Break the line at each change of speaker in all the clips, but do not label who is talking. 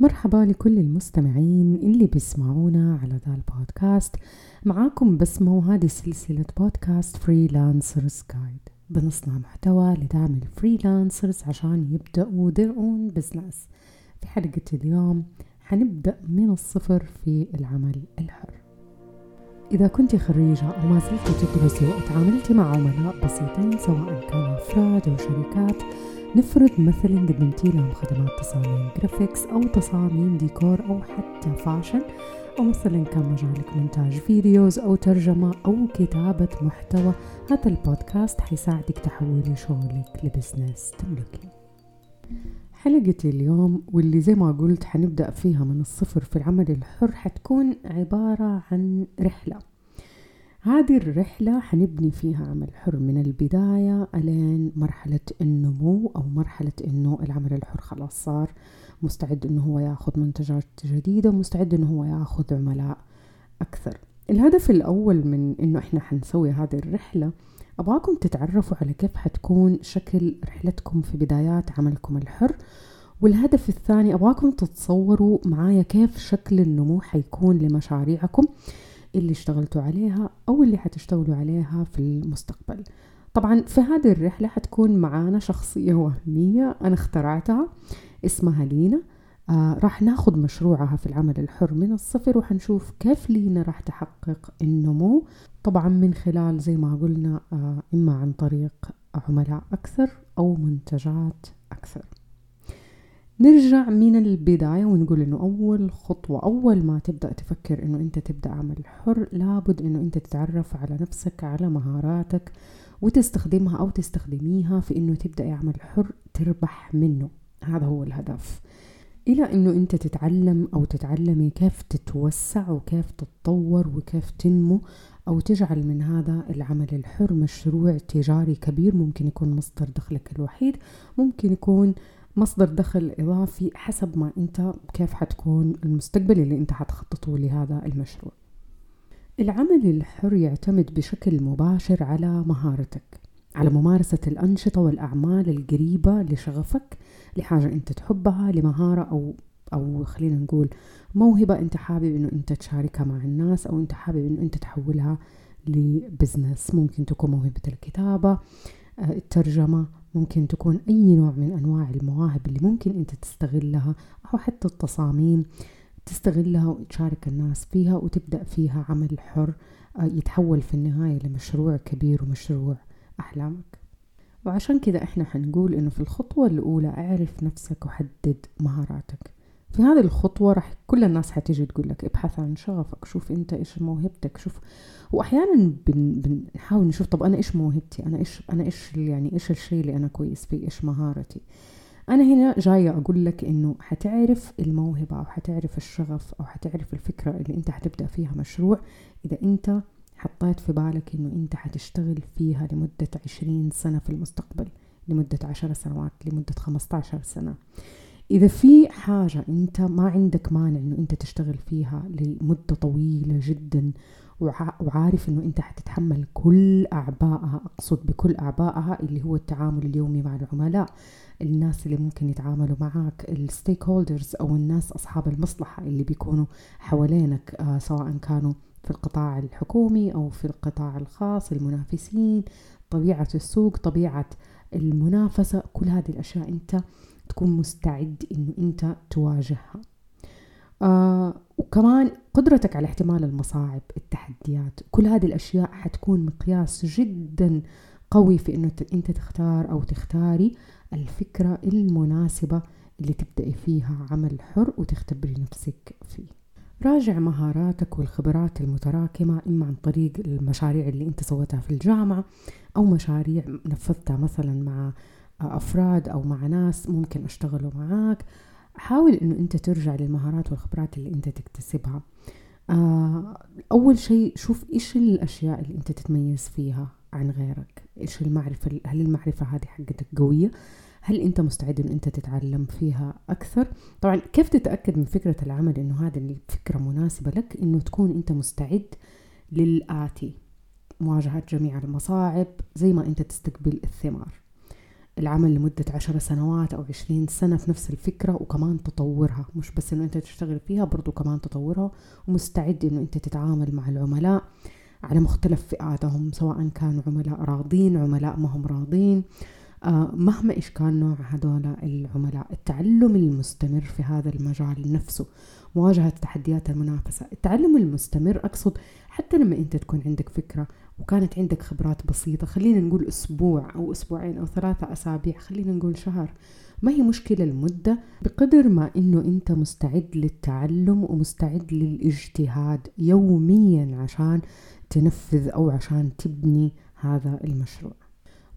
مرحبا لكل المستمعين اللي بيسمعونا على ذا البودكاست. معاكم بسمة وهذه سلسلة بودكاست Freelancers Guide بنصنع محتوى لدعم ال freelancers عشان يبدأوا their own business. في حلقة اليوم حنبدأ من الصفر في العمل الحر. إذا كنت خريجة أو ما زلت تدرسي وتعاملتي مع عملاء بسيطين سواء كانوا أفراد أو شركات نفرض مثلا قدمتي لهم خدمات تصاميم graphics أو تصاميم ديكور أو حتى fashion أو مثلا كان مجالك مونتاج videos أو ترجمة أو كتابة محتوى هذا البودكاست حيساعدك تحولي شغلك ل business تملكي. حلقة اليوم واللي زي ما قلت حنبدأ فيها من الصفر في العمل الحر حتكون عبارة عن رحلة. هذه الرحلة حنبني فيها عمل حر من البداية ألين مرحلة النمو أو مرحلة إنه العمل الحر خلاص صار. مستعد إنه هو ياخذ منتجات جديدة مستعد إنه هو ياخذ عملاء أكثر. الهدف الأول من إنه إحنا حنسوي هذه الرحلة أبغاكم تتعرفوا على كيف حتكون شكل رحلتكم في بدايات عملكم الحر. والهدف الثاني أبغاكم تتصوروا معايا كيف شكل النمو حيكون لمشاريعكم. اللي اشتغلتوا عليها أو اللي حتشتغلوا عليها في المستقبل. طبعا في هذه الرحلة حتكون معانا شخصية وهمية أنا اخترعتها اسمها لينا. آه راح ناخذ مشروعها في العمل الحر من الصفر وحنشوف كيف لينا راح تحقق النمو. طبعا من خلال زي ما قلنا آه إما عن طريق عملاء أكثر أو منتجات أكثر. نرجع من البداية ونقول إنه أول خطوة أول ما تبدأ تفكر إنه أنت تبدأ عمل حر لابد إنه أنت تتعرف على نفسك على مهاراتك وتستخدمها أو تستخدميها في إنه تبدأ عمل حر تربح منه. هذا هو الهدف. إلى إنه أنت تتعلم أو تتعلمي كيف تتوسع وكيف تتطور وكيف تنمو أو تجعل من هذا العمل الحر مشروع تجاري كبير ممكن يكون مصدر دخلك الوحيد ممكن يكون مصدر دخل إضافي حسب ما أنت كيف حتكون المستقبل اللي أنت حتخططه لهذا المشروع. العمل الحر يعتمد بشكل مباشر على مهارتك على ممارسة الأنشطة والأعمال القريبة لشغفك لحاجة أنت تحبها لمهارة أو أو خلينا نقول موهبة أنت حابب إنه أنت تشاركها مع الناس أو أنت حابب إنه أنت تحولها لبزنس. ممكن تكون موهبة الكتابة الترجمة ممكن تكون أي نوع من أنواع المواهب اللي ممكن أنت تستغلها أو حتى التصاميم تستغلها وتشارك الناس فيها وتبدأ فيها عمل حر يتحول في النهاية لمشروع كبير ومشروع أحلامك. وعشان كده إحنا حنقول إنه في الخطوة الأولى اعرف نفسك وحدد مهاراتك. في هذه الخطوة راح كل الناس حتيجي تقول لك ابحث عن شغفك شوف انت إيش موهبتك شوف. واحيانا بن بنحاول نشوف طب أنا إيش موهبتي؟ أنا إيش أنا إيش يعني إيش الشيء اللي أنا كويس فيه؟ إيش مهارتي؟ أنا هنا جاية أقول لك إنه حتعرف الموهبة أو حتعرف الشغف أو حتعرف الفكرة اللي أنت حتبدأ فيها مشروع إذا أنت حطيت في بالك إنه أنت حتشتغل فيها لمدة عشرين سنة في المستقبل لمدة عشر سنوات لمدة خمسة عشر سنة. إذا في حاجة أنت ما عندك مانع إنه أنت تشتغل فيها لمدة طويلة جدا وعارف إنه أنت حتتحمل كل أعبائها أقصد بكل أعبائها اللي هو التعامل اليومي مع العملاء الناس اللي ممكن يتعاملوا معاك الستيك هولدرز أو الناس أصحاب المصلحة اللي بيكونوا حوالينك آه سواء كانوا في القطاع الحكومي أو في القطاع الخاص المنافسين طبيعة السوق طبيعة المنافسة كل هذه الأشياء أنت تكون مستعد إنه أنت تواجهها. آه وكمان قدرتك على احتمال المصاعب التحديات كل هذه الأشياء حتكون مقياس جدا قوي في إنه أنت تختار أو تختاري الفكرة المناسبة اللي تبدأي فيها عمل حر وتختبري نفسك فيه. راجع مهاراتك والخبرات المتراكمة إما عن طريق المشاريع اللي أنت سويتها في الجامعة أو مشاريع نفذتها مثلا مع أفراد أو مع ناس ممكن أشتغلوا معاك. حاول إنه أنت ترجع للمهارات والخبرات اللي أنت تكتسبها. آه أول شيء شوف إيش الأشياء اللي أنت تتميز فيها عن غيرك. إيش المعرفة هل المعرفة هذه حقتك قوية؟ هل أنت مستعد إنه أنت تتعلم فيها أكثر؟ طبعا كيف تتأكد من فكرة العمل إنه هذه الفكرة مناسبة لك؟ إنه تكون أنت مستعد للآتي. مواجهة جميع المصاعب زي ما أنت تستقبل الثمار. العمل لمدة عشر سنوات أو عشرين سنة في نفس الفكرة وكمان تطورها. مش بس إنه أنت تشتغل فيها برضو كمان تطورها. ومستعد إنه أنت تتعامل مع العملاء على مختلف فئاتهم سواء كانوا عملاء راضين عملاء ما هم راضين. آه مهما إيش كان نوع هذول العملاء التعلم المستمر في هذا المجال نفسه مواجهة تحديات المنافسة. التعلم المستمر أقصد حتى لما أنت تكون عندك فكرة وكانت عندك خبرات بسيطة خلينا نقول أسبوع أو أسبوعين أو ثلاثة أسابيع خلينا نقول شهر ما هي مشكلة المدة؟ بقدر ما إنه أنت مستعد للتعلم ومستعد للاجتهاد يوميا عشان تنفذ أو عشان تبني هذا المشروع.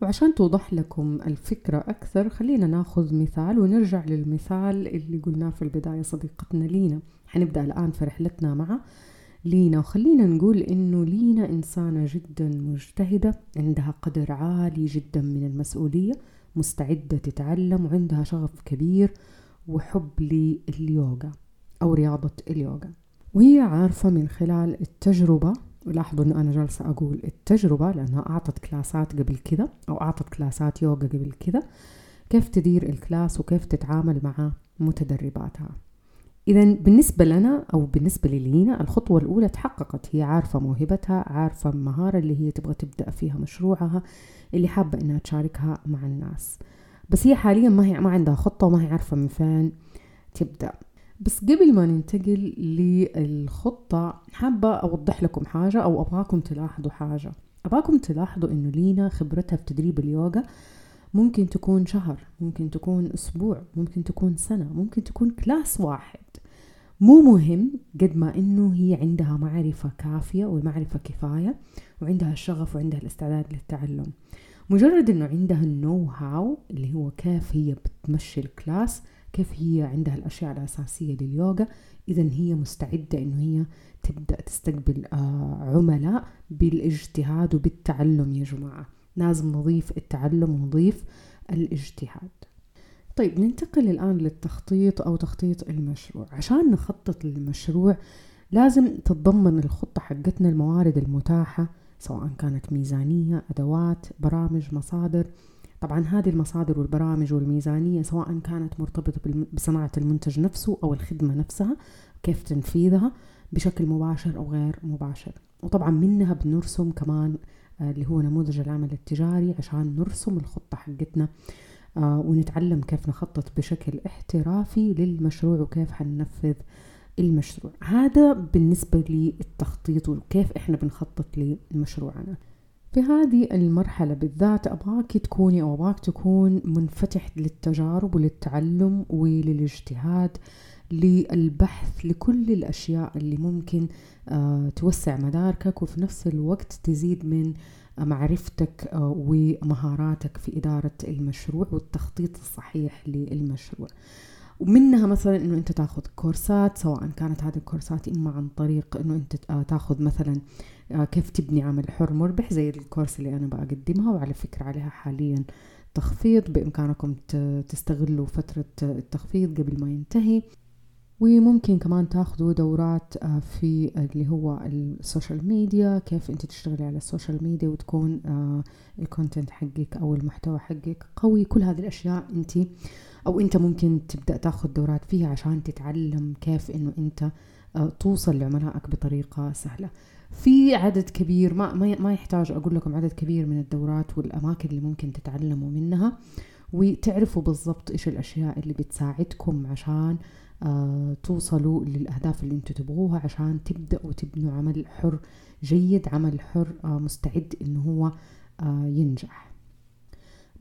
وعشان توضح لكم الفكرة أكثر خلينا ناخذ مثال ونرجع للمثال اللي قلناه في البداية صديقتنا لينا. حنبدأ الآن في رحلتنا مع لينا. وخلينا نقول إنه لينا إنسانة جدا مجتهدة عندها قدر عالي جدا من المسؤولية مستعدة تتعلم وعندها شغف كبير وحب لليوغا أو رياضة اليوغا. وهي عارفة من خلال التجربة ولاحظوا انه أنا جالسة أقول التجربة لأنها أعطت كلاسات قبل كذا أو أعطت كلاسات يوغا قبل كذا كيف تدير الكلاس وكيف تتعامل مع متدرباتها. إذا بالنسبة لنا أو بالنسبة للينا الخطوة الأولى تحققت. هي عارفة موهبتها عارفة المهارة اللي هي تبغى تبدأ فيها مشروعها اللي حابة إنها تشاركها مع الناس. بس هي حاليا ما هي ما عندها خطة وما هي عارفة من فين تبدأ. بس قبل ما ننتقل للخطة حابة أوضح لكم حاجة أو أبغاكم تلاحظوا حاجة. أبغاكم تلاحظوا إنه لينا خبرتها في تدريب اليوغا ممكن تكون شهر ممكن تكون أسبوع ممكن تكون سنة ممكن تكون كلاس واحد. مو مهم قد ما إنه هي عندها معرفة كافية ومعرفة كفاية وعندها الشغف وعندها الاستعداد للتعلم. مجرد إنه عندها النو هاو اللي هو كيف هي بتمشي الكلاس كيف هي عندها الأشياء الأساسية لليوغا إذا هي مستعدة إنه هي تبدأ تستقبل آه عملاء بالإجتهاد وبالتعلم يا جماعة. لازم نضيف التعلم ونضيف الاجتهاد. طيب ننتقل الآن للتخطيط أو تخطيط المشروع. عشان نخطط للمشروع لازم تتضمن الخطة حقتنا الموارد المتاحة سواء كانت ميزانية أدوات برامج مصادر. طبعا هذه المصادر والبرامج والميزانية سواء كانت مرتبطة بصناعة المنتج نفسه أو الخدمة نفسها كيف تنفيذها؟ بشكل مباشر أو غير مباشر. وطبعا منها بنرسم كمان اللي هو نموذج العمل التجاري عشان نرسم الخطة حقتنا آه، ونتعلم كيف نخطط بشكل احترافي للمشروع وكيف حننفذ المشروع. هذا بالنسبة للتخطيط وكيف إحنا بنخطط لمشروعنا. في هذه المرحلة بالذات أبغاك تكوني أو أبغاك تكون منفتح للتجارب وللتعلم وللاجتهاد للبحث لكل الأشياء اللي ممكن آه، توسع مداركك وفي نفس الوقت تزيد من معرفتك آه، ومهاراتك في إدارة المشروع والتخطيط الصحيح للمشروع. ومنها مثلا إنه أنت تاخذ course ات سواء كانت هذه ال course ات إما عن طريق إنه أنت آه، تاخذ مثلا آه، كيف تبني عمل حر مربح زي ال course اللي أنا بقدمها وعلى فكرة عليها حاليا تخفيض بإمكانكم تستغلوا فترة التخفيض قبل ما ينتهي. وممكن كمان تاخذوا دورات آه، في اللي هو ال social media كيف انت تشتغلي على ال social media وتكون آه، ال content حقك أو المحتوى حقك قوي. كل هذه الأشياء انت أو انت ممكن تبدأ تاخذ دورات فيها عشان تتعلم كيف إنه انت توصل لعملائك بطريقة سهلة. في عدد كبير ما ما يحتاج أقول لكم عدد كبير من الدورات والأماكن اللي ممكن تتعلموا منها وتعرفوا بالضبط إيش الأشياء اللي بتساعدكم عشان آه توصلوا للأهداف اللي أنتم تبغوها عشان تبدأوا تبنوا عمل حر جيد عمل حر آه مستعد إنه هو آه ينجح.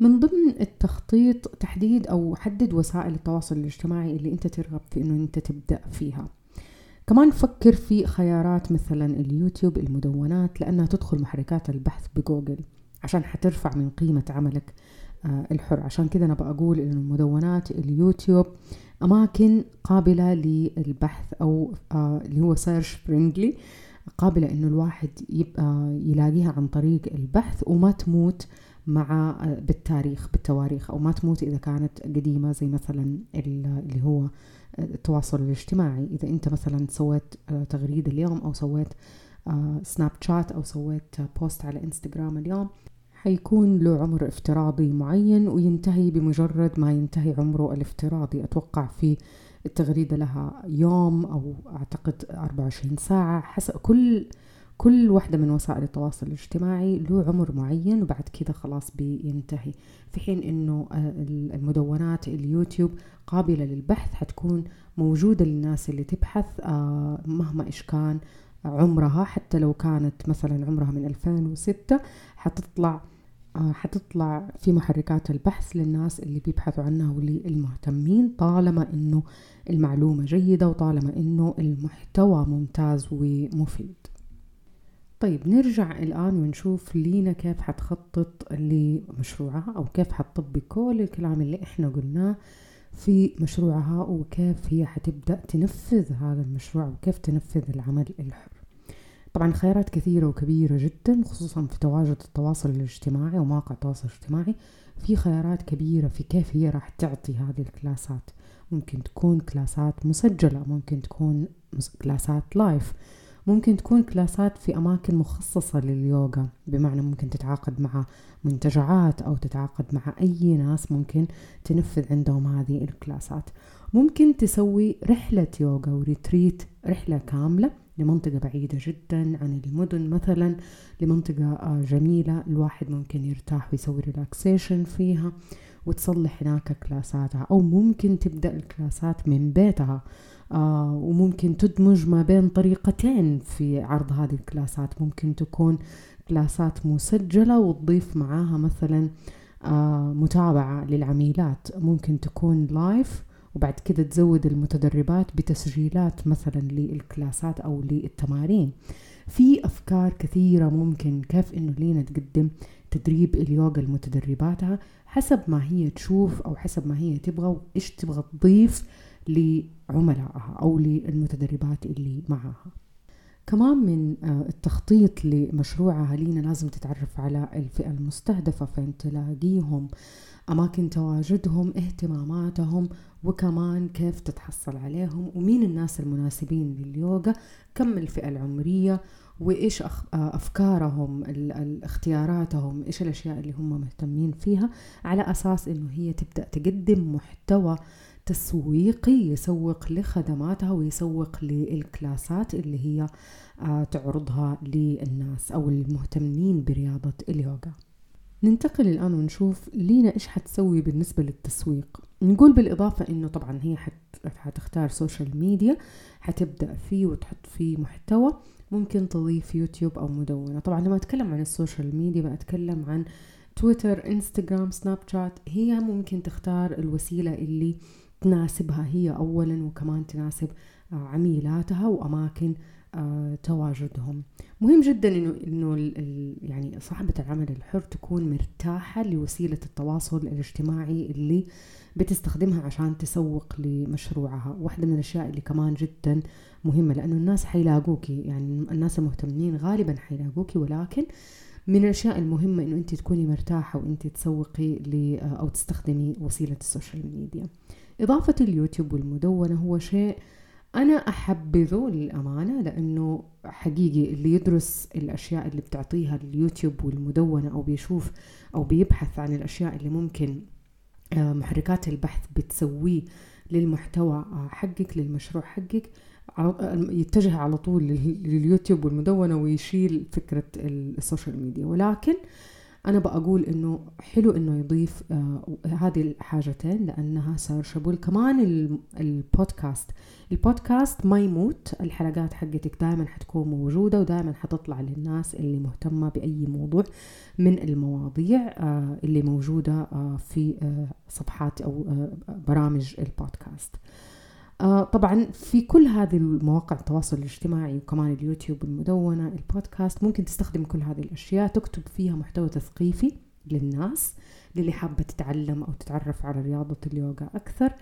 من ضمن التخطيط تحديد أو حدد وسائل التواصل الاجتماعي اللي انت ترغب في إنه انت تبدأ فيها. كمان فكر في خيارات مثلا اليوتيوب المدونات لأنها تدخل محركات البحث بجوجل عشان حترفع من قيمة عملك. آه، الحر. عشان كذا أنا بقول إنه المدونات اليوتيوب أماكن قابلة للبحث أو آه، اللي هو search friendly قابلة إنه الواحد يبقى يلاقيها عن طريق البحث وما تموت مع آه، بالتاريخ بالتواريخ أو ما تموت إذا كانت قديمة زي مثلا اللي هو التواصل الاجتماعي. إذا أنت مثلا سويت آه، تغريدة اليوم أو سويت سناب آه، شات أو سويت post على انستغرام اليوم حيكون له عمر افتراضي معين وينتهي بمجرد ما ينتهي عمره الافتراضي. أتوقع في التغريدة لها يوم أو أعتقد 24 ساعة. حسب كل كل واحدة من وسائل التواصل الاجتماعي له عمر معين وبعد كده خلاص بينتهي. في حين إنه آه، المدونات اليوتيوب قابلة للبحث حتكون موجودة للناس اللي تبحث آه، مهما إيش كان عمرها. حتى لو كانت مثلا عمرها من 2006 حتطلع حتطلع في محركات البحث للناس اللي بيبحثوا عنها وللمهتمين طالما إنه المعلومة جيدة وطالما إنه المحتوى ممتاز ومفيد. طيب نرجع الآن ونشوف لينا كيف حتخطط لمشروعها أو كيف حتطبق كل الكلام اللي إحنا قلناه في مشروعها وكيف هي حتبدأ تنفذ هذا المشروع وكيف تنفذ العمل طبعا خيارات كثيرة وكبيرة جدا خصوصا في تواجد التواصل الاجتماعي ومواقع التواصل الاجتماعي. في خيارات كبيرة في كيف هي راح تعطي هذه ال class ات. ممكن تكون كلاسات مسجلة ممكن تكون كلاسات لايف ممكن تكون كلاسات في أماكن مخصصة لليوغا بمعنى ممكن تتعاقد مع منتجعات أو تتعاقد مع أي ناس ممكن تنفذ عندهم هذه الكلاسات. ممكن تسوي رحلة يوغا و retreat رحلة كاملة. لمنطقة بعيدة جدا عن المدن مثلا لمنطقة آه، جميلة الواحد ممكن يرتاح ويسوي relaxation فيها وتصلح هناك class اتها. أو ممكن تبدأ ال class ات من بيتها آه وممكن تدمج ما بين طريقتين في عرض هذه ال class ات. ممكن تكون class ات مسجلة وتضيف معاها مثلا آه متابعة للعميلات. ممكن تكون live وبعد كده تزود المتدربات بتسجيلات مثلا لل class ات أو للتمارين. في أفكار كثيرة ممكن كيف إنه لينا تقدم تدريب اليوغا لمتدرباتها حسب ما هي تشوف أو حسب ما هي تبغى وإيش تبغى تضيف لعملائها أو للمتدربات اللي معها كمان من آه، التخطيط لمشروعها لينا لازم تتعرف على الفئة المستهدفة فين تلاقيهم. أماكن تواجدهم اهتماماتهم وكمان كيف تتحصل عليهم ومين الناس المناسبين لليوغا كم الفئة العمرية وإيش أفكارهم اختياراتهم إيش الأشياء اللي هم مهتمين فيها على أساس إنه هي تبدأ تقدم محتوى تسويقي يسوق لخدماتها ويسوق للكلاسات اللي هي آه، تعرضها للناس أو المهتمين برياضة اليوغا. ننتقل الآن ونشوف لينا إيش حتسوي بالنسبة للتسويق. نقول بالإضافة إنه طبعا هي حت... حتختار social media حتبدأ فيه وتحط فيه محتوى ممكن تضيف يوتيوب أو مدونة. طبعا لما أتكلم عن ال social media بأتكلم عن تويتر إنستغرام سناب شات هي ممكن تختار الوسيلة اللي تناسبها هي أولا وكمان تناسب آه، عميلاتها وأماكن تواجدهم. مهم جدا انه إنه يعني صاحبة العمل الحر تكون مرتاحة لوسيلة التواصل الاجتماعي اللي بتستخدمها عشان تسوق لمشروعها. واحدة من الأشياء اللي كمان جدا مهمة لأنه الناس حيلاقوكي يعني الناس المهتمين غالبا حيلاقوكي ولكن من الأشياء المهمة إنه أنت تكوني مرتاحة وأنت تسوقي ل أو تستخدمي وسيلة ال social media. إضافة اليوتيوب والمدونة هو شيء أنا أحبذه للأمانة لأنه حقيقي اللي يدرس الأشياء اللي بتعطيها اليوتيوب والمدونة أو بيشوف أو بيبحث عن الأشياء اللي ممكن آه، محركات البحث بتسويه للمحتوى آه، حقك للمشروع حقك يتجه على طول لليوتيوب والمدونة ويشيل فكرة ال social media. ولكن أنا بقول إنه حلو إنه يضيف آه هذه الحاجتين لأنها searchable كمان البودكاست البودكاست ما يموت الحلقات حقتك دائما حتكون موجودة ودائما حتطلع للناس اللي مهتمة بأي موضوع من المواضيع آه اللي موجودة آه في آه صفحات أو آه برامج البودكاست. آه طبعا في كل هذه المواقع التواصل الاجتماعي وكمان اليوتيوب المدونة البودكاست ممكن تستخدم كل هذه الأشياء تكتب فيها محتوى تثقيفي للناس للي حابة تتعلم أو تتعرف على رياضة اليوغا أكثر.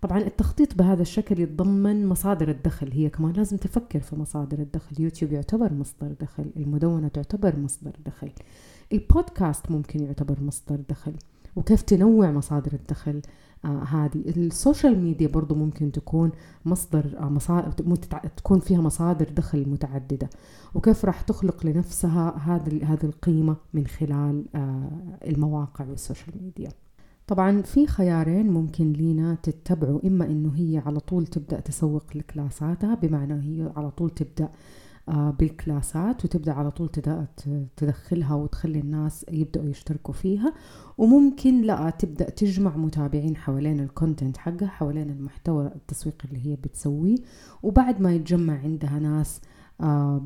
طبعا التخطيط بهذا الشكل يتضمن مصادر الدخل هي كمان لازم تفكر في مصادر الدخل. يوتيوب يعتبر مصدر دخل المدونة تعتبر مصدر دخل البودكاست ممكن يعتبر مصدر دخل وكيف تنوع مصادر الدخل. آه هذه. ال social media برضو ممكن تكون مصدر آه مصادر تكون فيها مصادر دخل متعددة. وكيف راح تخلق لنفسها هذه هذه القيمة من خلال آه المواقع وال social media. طبعا في خيارين ممكن لينا تتبعوا. إما إنه هي على طول تبدأ تسوق ل class اتها بمعنى هي على طول تبدأ آه، بالكلاسات وتبدأ على طول تدخلها وتخلي الناس يبدأوا يشتركوا فيها. وممكن لا تبدأ تجمع متابعين حوالين الكونتنت حقها حوالين المحتوى التسويقي اللي هي بتسويه. وبعد ما يتجمع عندها ناس آه،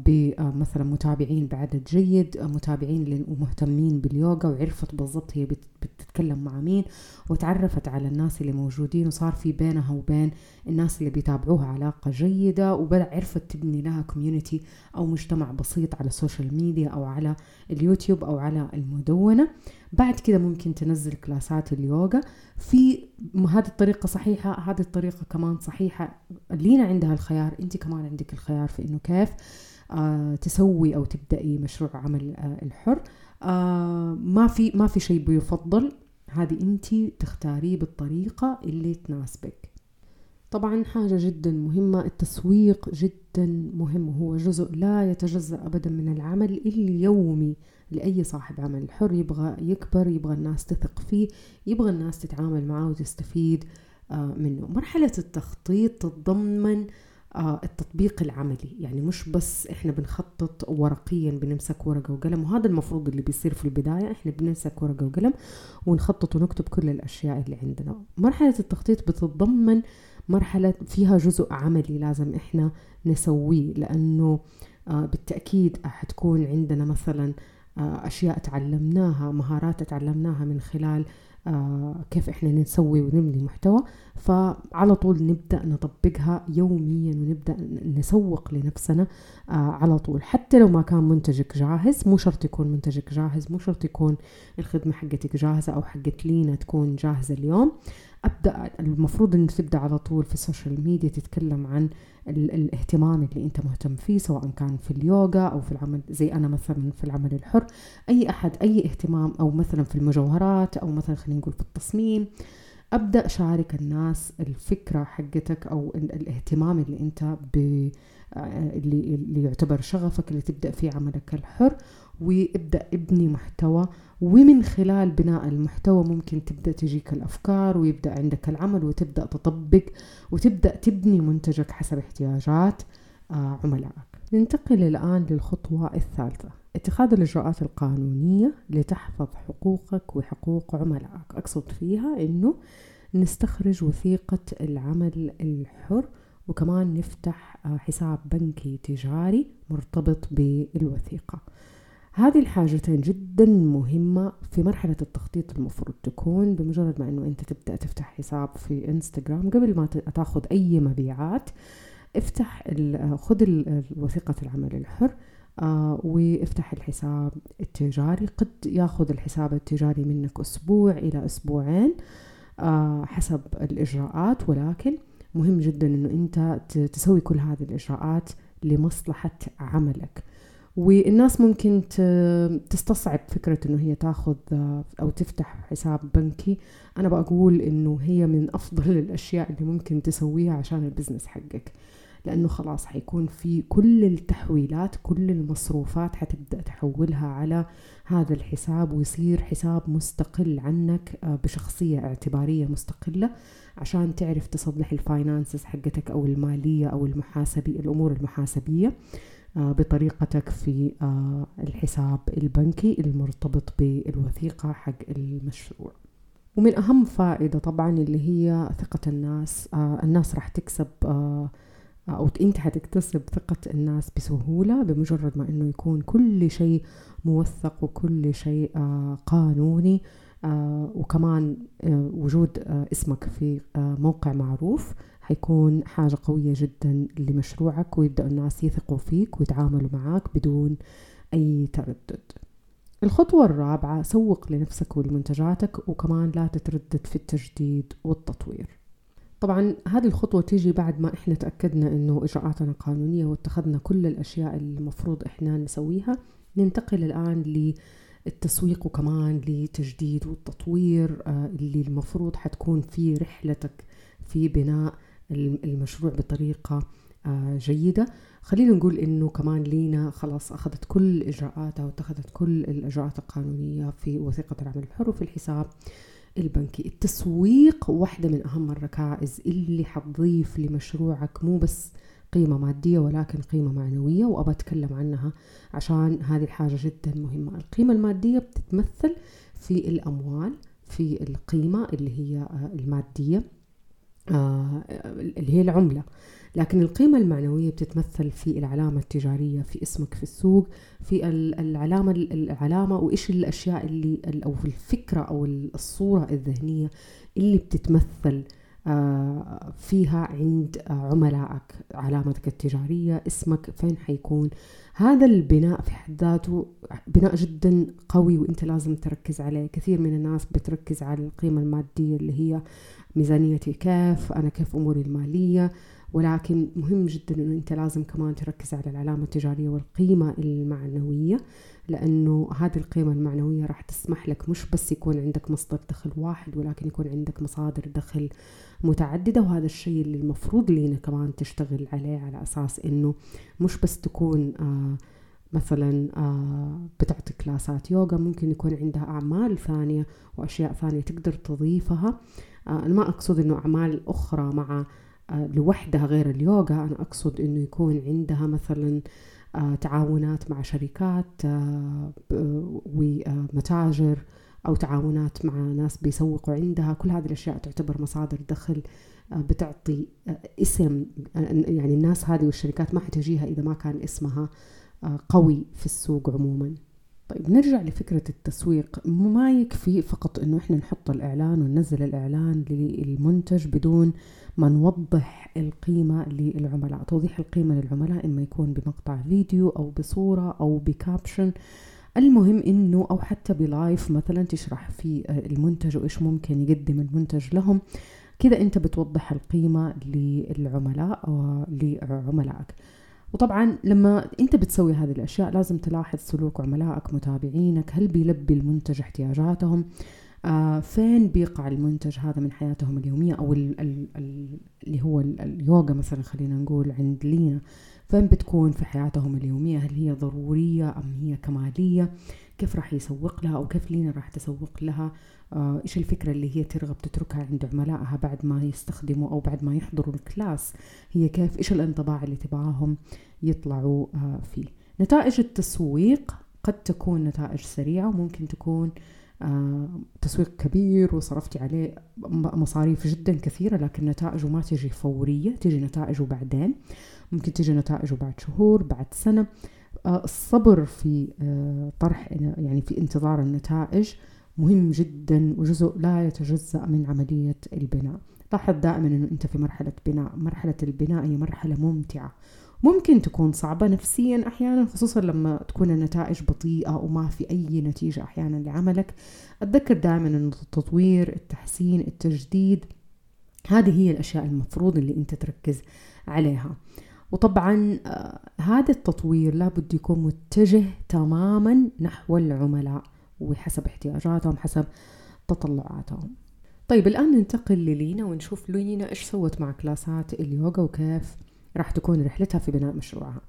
بمثلا متابعين بعدد جيد آه، متابعين ومهتمين باليوغا وعرفت بالضبط هي بتتكلم مع مين وتعرفت على الناس اللي موجودين وصار في بينها وبين الناس اللي بيتابعوها علاقة جيدة وبدأ عرفت تبني لها community أو مجتمع بسيط على ال social media أو على اليوتيوب أو على المدونة. بعد كده ممكن تنزل class ات اليوغا. في هذه الطريقة صحيحة هذه الطريقة كمان صحيحة. لينا عندها الخيار انت كمان عندك الخيار في انه كيف آه تسوي أو تبدأي مشروع عمل آه الحر. آه ما في ما في شيء بيفضل. هذه انت تختاريه بالطريقة اللي تناسبك. طبعا حاجة جدا مهمة التسويق جدا مهم وهو جزء لا يتجزأ أبدا من العمل اليومي لأي صاحب عمل حر. يبغى يكبر يبغى الناس تثق فيه يبغى الناس تتعامل معه وتستفيد آه، منه. مرحلة التخطيط تتضمن آه، التطبيق العملي. يعني مش بس إحنا بنخطط ورقيا بنمسك ورقة وقلم وهذا المفروض اللي بيصير في البداية. إحنا بنمسك ورقة وقلم ونخطط ونكتب كل الأشياء اللي عندنا. مرحلة التخطيط بتتضمن مرحلة فيها جزء عملي لازم إحنا نسويه لأنه آه، بالتأكيد حتكون عندنا مثلا آه، أشياء تعلمناها مهارات تعلمناها من خلال آه، كيف إحنا نسوي ونبني محتوى. فعلى طول نبدأ نطبقها يوميا ونبدأ نسوق لنفسنا على طول. حتى لو ما كان منتجك جاهز مو شرط يكون منتجك جاهز مو شرط يكون الخدمة حقتك جاهزة أو حقت لينا تكون جاهزة اليوم. أبدأ المفروض انه تبدأ على طول في ال social media تتكلم عن الاهتمام اللي أنت مهتم فيه سواء كان في اليوغا أو في العمل زي أنا مثلا في العمل الحر. أي أحد أي اهتمام أو مثلا في المجوهرات أو مثلا خلينا نقول في التصميم. أبدأ شارك الناس الفكرة حقتك أو الاهتمام اللي أنت ب اللي اللي يعتبر شغفك اللي تبدأ فيه عملك الحر. وابدأ ابني محتوى ومن خلال بناء المحتوى ممكن تبدأ تجيك الأفكار ويبدأ عندك العمل وتبدأ تطبق وتبدأ تبني منتجك حسب احتياجات آه، عملائك. ننتقل الآن للخطوة الثالثة اتخاذ الإجراءات القانونية لتحفظ حقوقك وحقوق عملائك. أقصد فيها إنه نستخرج وثيقة العمل الحر وكمان نفتح آه، حساب بنكي تجاري مرتبط بالوثيقة. هذه الحاجتين جدا مهمة في مرحلة التخطيط المفروض تكون بمجرد ما إنه أنت تبدأ تفتح حساب في إنستغرام قبل ما تأخذ أي مبيعات افتح خذ وثيقة العمل الحر آه وافتح الحساب التجاري. قد ياخذ الحساب التجاري منك أسبوع إلى أسبوعين آه حسب الإجراءات. ولكن مهم جدا إنه أنت تسوي كل هذه الإجراءات لمصلحة عملك. والناس ممكن تستصعب فكرة إنه هي تاخذ أو تفتح حساب بنكي. أنا بقول إنه هي من أفضل الأشياء اللي ممكن تسويها عشان البزنس حقك. لأنه خلاص حيكون في كل التحويلات كل المصروفات حتبدأ تحولها على هذا الحساب ويصير حساب مستقل عنك آه، بشخصية اعتبارية مستقلة عشان تعرف تصلح الفاينانسز حقتك أو المالية أو المحاسبي الأمور المحاسبية. آه، بطريقتك في آه، الحساب البنكي المرتبط بالوثيقة حق المشروع. ومن أهم فائدة طبعا اللي هي ثقة الناس آه، الناس راح تكسب أو أنت حتكتسب ثقة الناس بسهولة بمجرد ما أنه يكون كل شيء موثق وكل شيء قانوني وكمان وجود اسمك في موقع معروف. حيكون حاجة قوية جدا لمشروعك ويبدأ الناس يثقوا فيك ويتعاملوا معاك بدون أي تردد. الخطوة الرابعة سوق لنفسك ولمنتجاتك وكمان لا تتردد في التجديد والتطوير. طبعا هذه الخطوة تيجي بعد ما إحنا تأكدنا إنه إجراءاتنا قانونية واتخذنا كل الأشياء اللي المفروض إحنا نسويها ننتقل الآن التسويق وكمان لتجديد والتطوير آه، اللي المفروض حتكون في رحلتك في بناء المشروع بطريقة آه، جيدة. خلينا نقول إنه كمان لينا خلاص أخذت كل إجراءاتها واتخذت كل الإجراءات القانونية في وثيقة العمل الحر وفي الحساب البنكي. التسويق واحدة من أهم الركائز اللي حتضيف لمشروعك مو بس قيمة مادية ولكن قيمة معنوية وأبى أتكلم عنها عشان هذه الحاجة جدا مهمة. القيمة المادية بتتمثل في الأموال في القيمة اللي هي آه، المادية. اللي هي العملة. لكن القيمة المعنوية بتتمثل في العلامة التجارية في اسمك في السوق في العلامة العلامة وإيش الأشياء اللي أو الفكرة أو الصورة الذهنية اللي بتتمثل آه، فيها عند عملائك علامتك التجارية اسمك فين حيكون. هذا البناء في حد ذاته بناء جدا قوي وإنت لازم تركز عليه. كثير من الناس بتركز على القيمة المادية اللي هي ميزانيتي كيف أنا كيف أموري المالية. ولكن مهم جدا إنه إنت لازم كمان تركز على العلامة التجارية والقيمة المعنوية لأنه هذه القيمة المعنوية راح تسمح لك مش بس يكون عندك مصدر دخل واحد ولكن يكون عندك مصادر دخل متعددة وهذا الشيء اللي المفروض لينا كمان تشتغل عليه على أساس إنه مش بس تكون آه مثلا آه بتعطي كلاسات يوغا ممكن يكون عندها أعمال ثانية وأشياء ثانية تقدر تضيفها. آه أنا ما أقصد أنه أعمال أخرى مع لوحدها غير اليوغا. أنا أقصد إنه يكون عندها مثلا تعاونات مع شركات ومتاجر أو تعاونات مع ناس بيسوقوا عندها. كل هذه الأشياء تعتبر مصادر دخل بتعطي اسم يعني الناس هذه والشركات ما حتجيها إذا ما كان اسمها قوي في السوق عموما. طيب نرجع لفكرة التسويق. ما يكفي فقط إنه إحنا نحط الإعلان وننزل الإعلان للمنتج بدون ما نوضح القيمة للعملاء. توضيح القيمة للعملاء إما يكون بمقطع فيديو أو بصورة أو بكابشن. المهم إنه أو حتى ب live مثلا تشرح في المنتج وإيش ممكن يقدم المنتج لهم. كذا أنت بتوضح القيمة للعملاء أو لعملائك وطبعا لما أنت بتسوي هذه الأشياء لازم تلاحظ سلوك عملائك متابعينك هل بيلبي المنتج احتياجاتهم؟ آه فين بيقع المنتج هذا من حياتهم اليومية أو ال ال ال اللي هو اليوغا مثلا خلينا نقول عند لينا؟ فين بتكون في حياتهم اليومية؟ هل هي ضرورية أم هي كمالية؟ كيف راح يسوق لها أو كيف لينا راح تسوق لها؟ آه إيش الفكرة اللي هي ترغب تتركها عند عملائها بعد ما يستخدموا أو بعد ما يحضروا الكلاس؟ هي كيف؟ إيش الانطباع اللي تبغاهم يطلعوا آه فيه؟ نتائج التسويق قد تكون نتائج سريعة وممكن تكون آه تسويق كبير وصرفتي عليه مصاريف جدا كثيرة لكن نتائجه ما تجي فورية تجي نتائجه بعدين. ممكن تجي نتائجه بعد شهور بعد سنة. آه الصبر في آه طرح يعني في انتظار النتائج مهم جدا وجزء لا يتجزأ من عملية البناء. لاحظ دائما إنه أنت في مرحلة بناء. مرحلة البناء هي مرحلة ممتعة. ممكن تكون صعبة نفسيا أحيانا خصوصا لما تكون النتائج بطيئة وما في أي نتيجة أحيانا لعملك. أتذكر دائما أن التطوير التحسين التجديد هذه هي الأشياء المفروض اللي أنت تركز عليها. وطبعا آه هذا التطوير لابد يكون متجه تماما نحو العملاء وحسب احتياجاتهم حسب تطلعاتهم. طيب الآن ننتقل للينا ونشوف لينا إيش سوت مع كلاسات اليوغا وكيف راح تكون رحلتها في بناء مشروعها.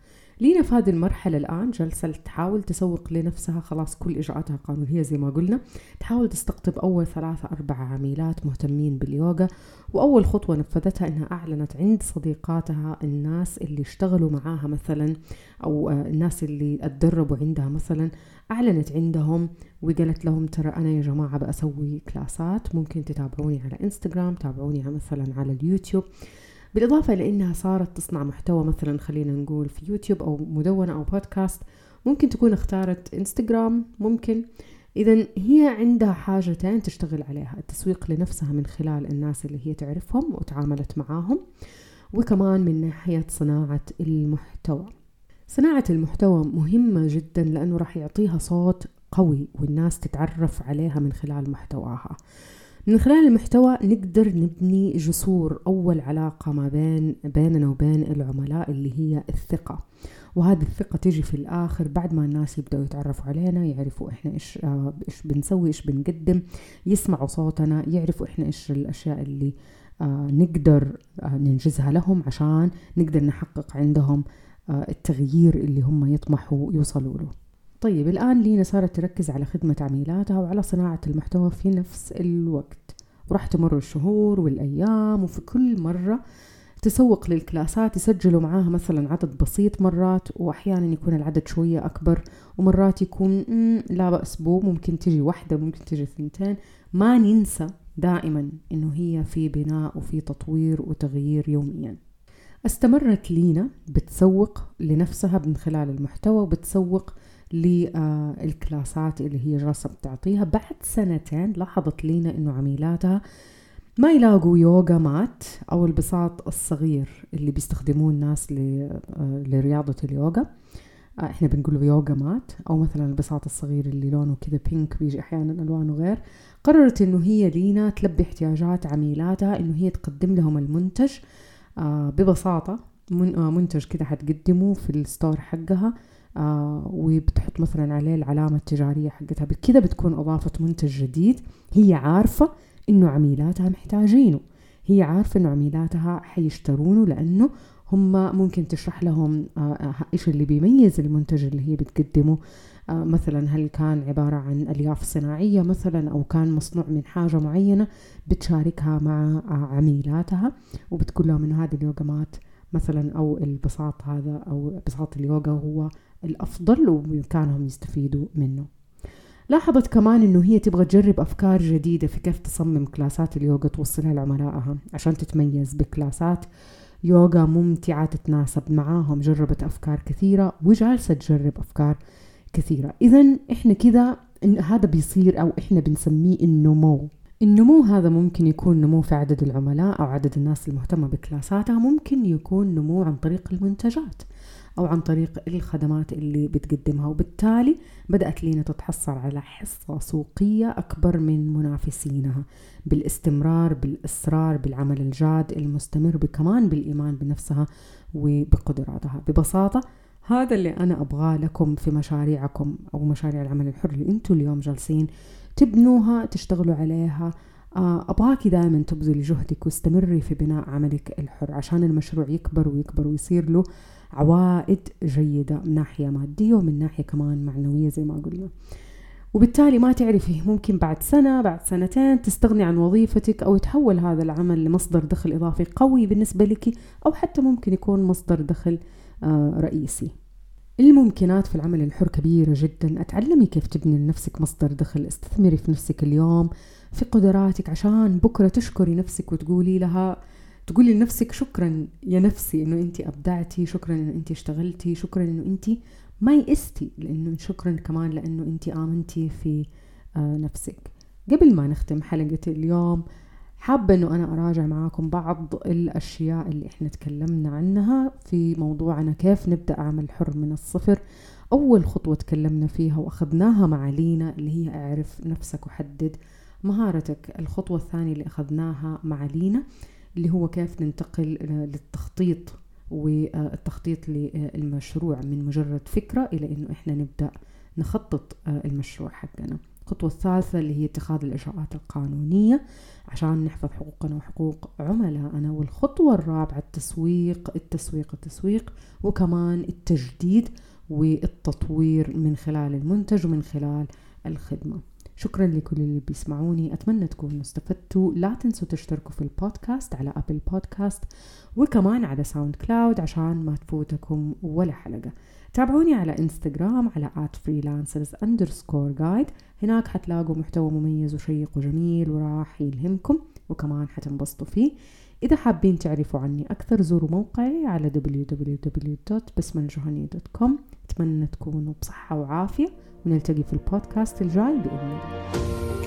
لينا في هذه المرحلة الآن جالسة تحاول تسوق لنفسها خلاص كل إجراءاتها قانونية زي ما قلنا. تحاول تستقطب أول ثلاثة أربعة عميلات مهتمين باليوغا وأول خطوة نفذتها إنها أعلنت عند صديقاتها الناس اللي اشتغلوا معاها مثلا أو الناس اللي اتدربوا عندها مثلا أعلنت عندهم وقالت لهم ترى أنا يا جماعة بأسوي كلاسات ممكن تتابعوني على إنستغرام تابعوني مثلا على اليوتيوب. بالإضافة إلى أنها صارت تصنع محتوى مثلا خلينا نقول في يوتيوب أو مدونة أو بودكاست ممكن تكون اختارت انستغرام ممكن. إذا هي عندها حاجتين تشتغل عليها التسويق لنفسها من خلال الناس اللي هي تعرفهم وتعاملت معاهم وكمان من ناحية صناعة المحتوى. صناعة المحتوى مهمة جدا لأنه راح يعطيها صوت قوي والناس تتعرف عليها من خلال محتواها. من خلال المحتوى نقدر نبني جسور أول علاقة ما بين بيننا وبين العملاء اللي هي الثقة. وهذه الثقة تيجي في الآخر بعد ما الناس يبدأوا يتعرفوا علينا يعرفوا إحنا إيش آه إيش بنسوي إيش بنقدم يسمعوا صوتنا يعرفوا إحنا إيش الأشياء اللي آه نقدر آه ننجزها لهم عشان نقدر نحقق عندهم التغيير اللي هم يطمحوا يوصلوا له. طيب الآن لينا صارت تركز على خدمة عميلاتها وعلى صناعة المحتوى في نفس الوقت. وراح تمر الشهور والأيام وفي كل مرة تسوق للكلاسات يسجلوا معاها مثلا عدد بسيط مرات وأحيانا يكون العدد شوية أكبر ومرات يكون لا بأس بو ممكن تجي واحدة ممكن تجي ثنتين ما ننسى دائما إنه هي في بناء وفي تطوير وتغيير يوميا. استمرت لينا بتسوق لنفسها من خلال المحتوى وبتسوق للكلاسات اللي هي جالسة بتعطيها بعد سنتين لاحظت لينا إنه عميلاتها ما يلاقوا يوغا مات أو البساط الصغير اللي بيستخدموه الناس لرياضة اليوغا. إحنا بنقول يوغا مات. أو مثلا البساط الصغير اللي لونه كذا بينك بيجي أحيانا ألوانه غير. قررت إنه هي لينا تلبي احتياجات عميلاتها إنه هي تقدم لهم المنتج ببساطة. منتج كده حتقدمه في الستور حقها آه وبتحط مثلا عليه العلامة التجارية حقتها. بكذا بتكون أضافة منتج جديد. هي عارفة إنه عميلاتها محتاجينه. هي عارفة إنه عميلاتها حيشترونه لأنه هم ممكن تشرح لهم آه إيش اللي بيميز المنتج اللي هي بتقدمه. آه مثلا هل كان عبارة عن ألياف صناعية مثلا أو كان مصنوع من حاجة معينة بتشاركها مع عميلاتها. وبتقول لهم إنه هذه اليوغمات مثلا أو البساط هذا أو بساط اليوغا هو الأفضل وبإمكانهم يستفيدوا منه. لاحظت كمان إنه هي تبغى تجرب أفكار جديدة في كيف تصمم كلاسات اليوغا توصلها لعملائها عشان تتميز بكلاسات يوغا ممتعة تتناسب معاهم. جربت أفكار كثيرة وجالسة تجرب أفكار كثيرة. إذا إحنا كذا هذا بيصير أو إحنا بنسميه النمو النمو هذا ممكن يكون نمو في عدد العملاء أو عدد الناس المهتمة بكلاساتها ممكن يكون نمو عن طريق المنتجات أو عن طريق الخدمات اللي بتقدمها وبالتالي بدأت لينا تتحصل على حصة سوقية أكبر من منافسينها بالاستمرار بالإصرار بالعمل الجاد المستمر كمان بالإيمان بنفسها وبقدراتها. ببساطة هذا اللي أنا أبغاه لكم في مشاريعكم أو مشاريع العمل الحر اللي أنتوا اليوم جالسين تبنوها تشتغلوا عليها. أبغاكي دائما تبذلي جهدك واستمري في بناء عملك الحر عشان المشروع يكبر ويكبر ويصير له عوائد جيدة من ناحية مادية ومن ناحية كمان معنوية زي ما قلنا. وبالتالي ما تعرفي ممكن بعد سنة بعد سنتين تستغني عن وظيفتك أو يتحول هذا العمل لمصدر دخل إضافي قوي بالنسبة لك أو حتى ممكن يكون مصدر دخل رئيسي. الممكنات في العمل الحر كبيرة جدا. أتعلمي كيف تبني لنفسك مصدر دخل. استثمري في نفسك اليوم في قدراتك عشان بكرة تشكري نفسك وتقولي لها تقولي لنفسك شكرا يا نفسي إنه انت أبدعتي شكرا إنه انت اشتغلتي شكرا إنه انت ما يئستي لأنه شكرا كمان لأنه انت آمنتي في آه نفسك. قبل ما نختم حلقة اليوم حابة إنه أنا أراجع معاكم بعض الأشياء اللي إحنا تكلمنا عنها في موضوعنا كيف نبدأ عمل حر من الصفر. أول خطوة تكلمنا فيها وأخذناها مع لينا اللي هي أعرف نفسك وحدد مهارتك. الخطوة الثانية اللي أخذناها مع لينا اللي هو كيف ننتقل للتخطيط والتخطيط للمشروع من مجرد فكرة إلى إنه إحنا نبدأ نخطط المشروع حقنا. الخطوة الثالثة اللي هي اتخاذ الإجراءات القانونية عشان نحفظ حقوقنا وحقوق عملائنا والخطوة الرابعة التسويق التسويق التسويق وكمان التجديد والتطوير من خلال المنتج ومن خلال الخدمة. شكرا لكل اللي بيسمعوني. أتمنى تكونوا استفدتوا. لا تنسوا تشتركوا في البودكاست على أبل بودكاست وكمان على ساوند كلاود عشان ما تفوتكم ولا حلقة. تابعوني على إنستغرام على at freelancers underscore guide. هناك حتلاقوا محتوى مميز وشيق وجميل وراح يلهمكم وكمان حتنبسطوا فيه. إذا حابين تعرفوا عني أكثر زوروا موقعي على www.بسمالجهني.com أتمنى تكونوا بصحة وعافية. ونلتقي في البودكاست الجاي بإذن الله